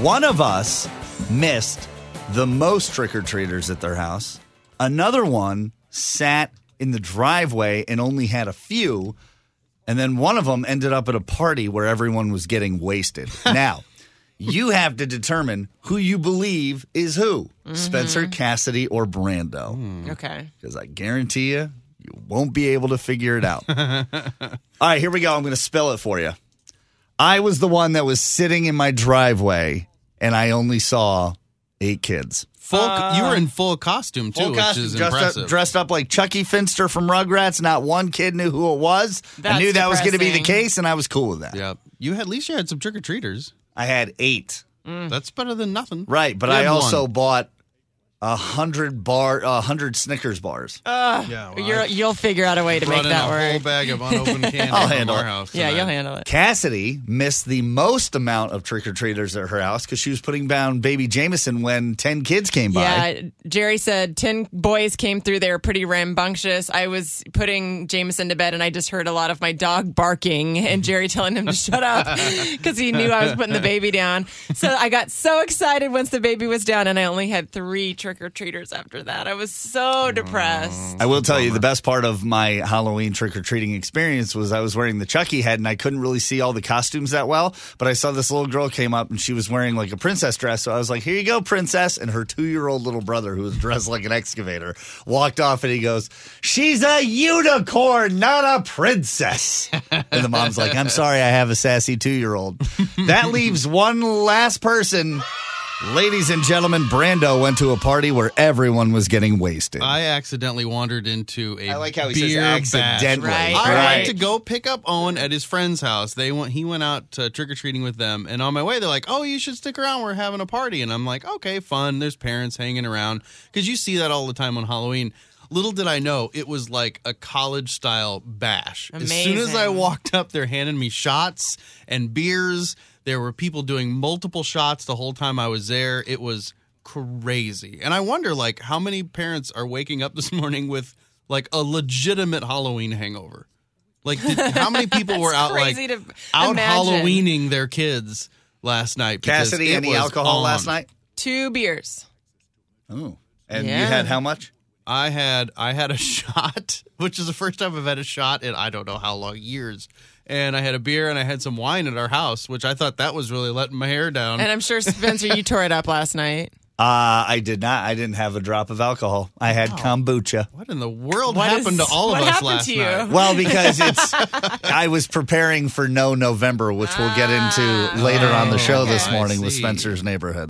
One of us missed the most trick or treaters at their house. Another one sat in the driveway and only had a few. And then one of them ended up at a party where everyone was getting wasted. now, you have to determine who you believe is who mm-hmm. Spencer, Cassidy, or Brando. Hmm. Okay. Because I guarantee you, you won't be able to figure it out. All right, here we go. I'm going to spell it for you. I was the one that was sitting in my driveway and I only saw eight kids. Full, you were uh, in full costume too, Full which is dressed impressive. up, dressed up like Chuckie Finster from Rugrats. Not one kid knew who it was. I That's knew that was going to be the case, and I was cool with that. yeah, you had, at least you had some trick or treaters. I had eight. That's better than nothing. Right, but I also one. bought a hundred bar, a hundred Snickers bars. Ah, yeah, well, you're, you'll figure out a way to make that a whole work. bag of unopened candy I'll handle our it. house. Yeah, tonight. you'll handle it. Cassidy missed the most amount of trick or treaters at her house because she was putting down baby Jameson when ten kids came by. Yeah, Jerry said 10 boys came through. They were pretty rambunctious. I was putting Jameson to bed and I just heard a lot of my dog barking and Jerry telling him to shut up because he knew I was putting the baby down. So I got so excited once the baby was down and I only had three trick or treaters after that. I was so depressed. I will tell you the best part of my Halloween trick or treating experience was I was wearing the Chuckie head and I couldn't really see all the costumes that well. But I saw this little girl came up and she was wearing like a princess dress. So I was like, "Here you go, princess!" And her two year old little brother, who was dressed like an excavator, walked off and he goes, "She's a unicorn, not a princess." and the mom's like, "I'm sorry, I have a sassy two year old." That leaves one last person. Ladies and gentlemen, Brando went to a party where everyone was getting wasted. I accidentally wandered into a I like how he says beer accidentally. bash. Right, I right. went to go pick up Owen at his friend's house. They went. He went out uh, trick or treating with them, and on my way, they're like, "Oh, you should stick around. We're having a party." And I'm like, "Okay, fun." There's parents hanging around because you see that all the time on Halloween. Little did I know it was like a college style bash. As soon as I walked up, they're handing me shots and beers. There were people doing multiple shots the whole time I was there. It was crazy. And I wonder like how many parents are waking up this morning with like a legitimate Halloween hangover. Like did, how many people were out like to out imagine. Halloweening their kids last night? because Cassidy, it any alcohol on. last night? Two beers. Oh. And you had how much? I had I had a shot, which is the first time I've had a shot in I don't know how long years. And I had a beer and I had some wine at our house, which I thought that was really letting my hair down. And I'm sure, Spencer, you tore it up last night. Uh, I did not. I didn't have a drop of alcohol. I had kombucha. what in the world What happened is- to all of what us happened last to you? night? Well, because it's, I was preparing for No November, which we'll get into later on the show this Oh, I morning with see. Spencer's Neighborhood.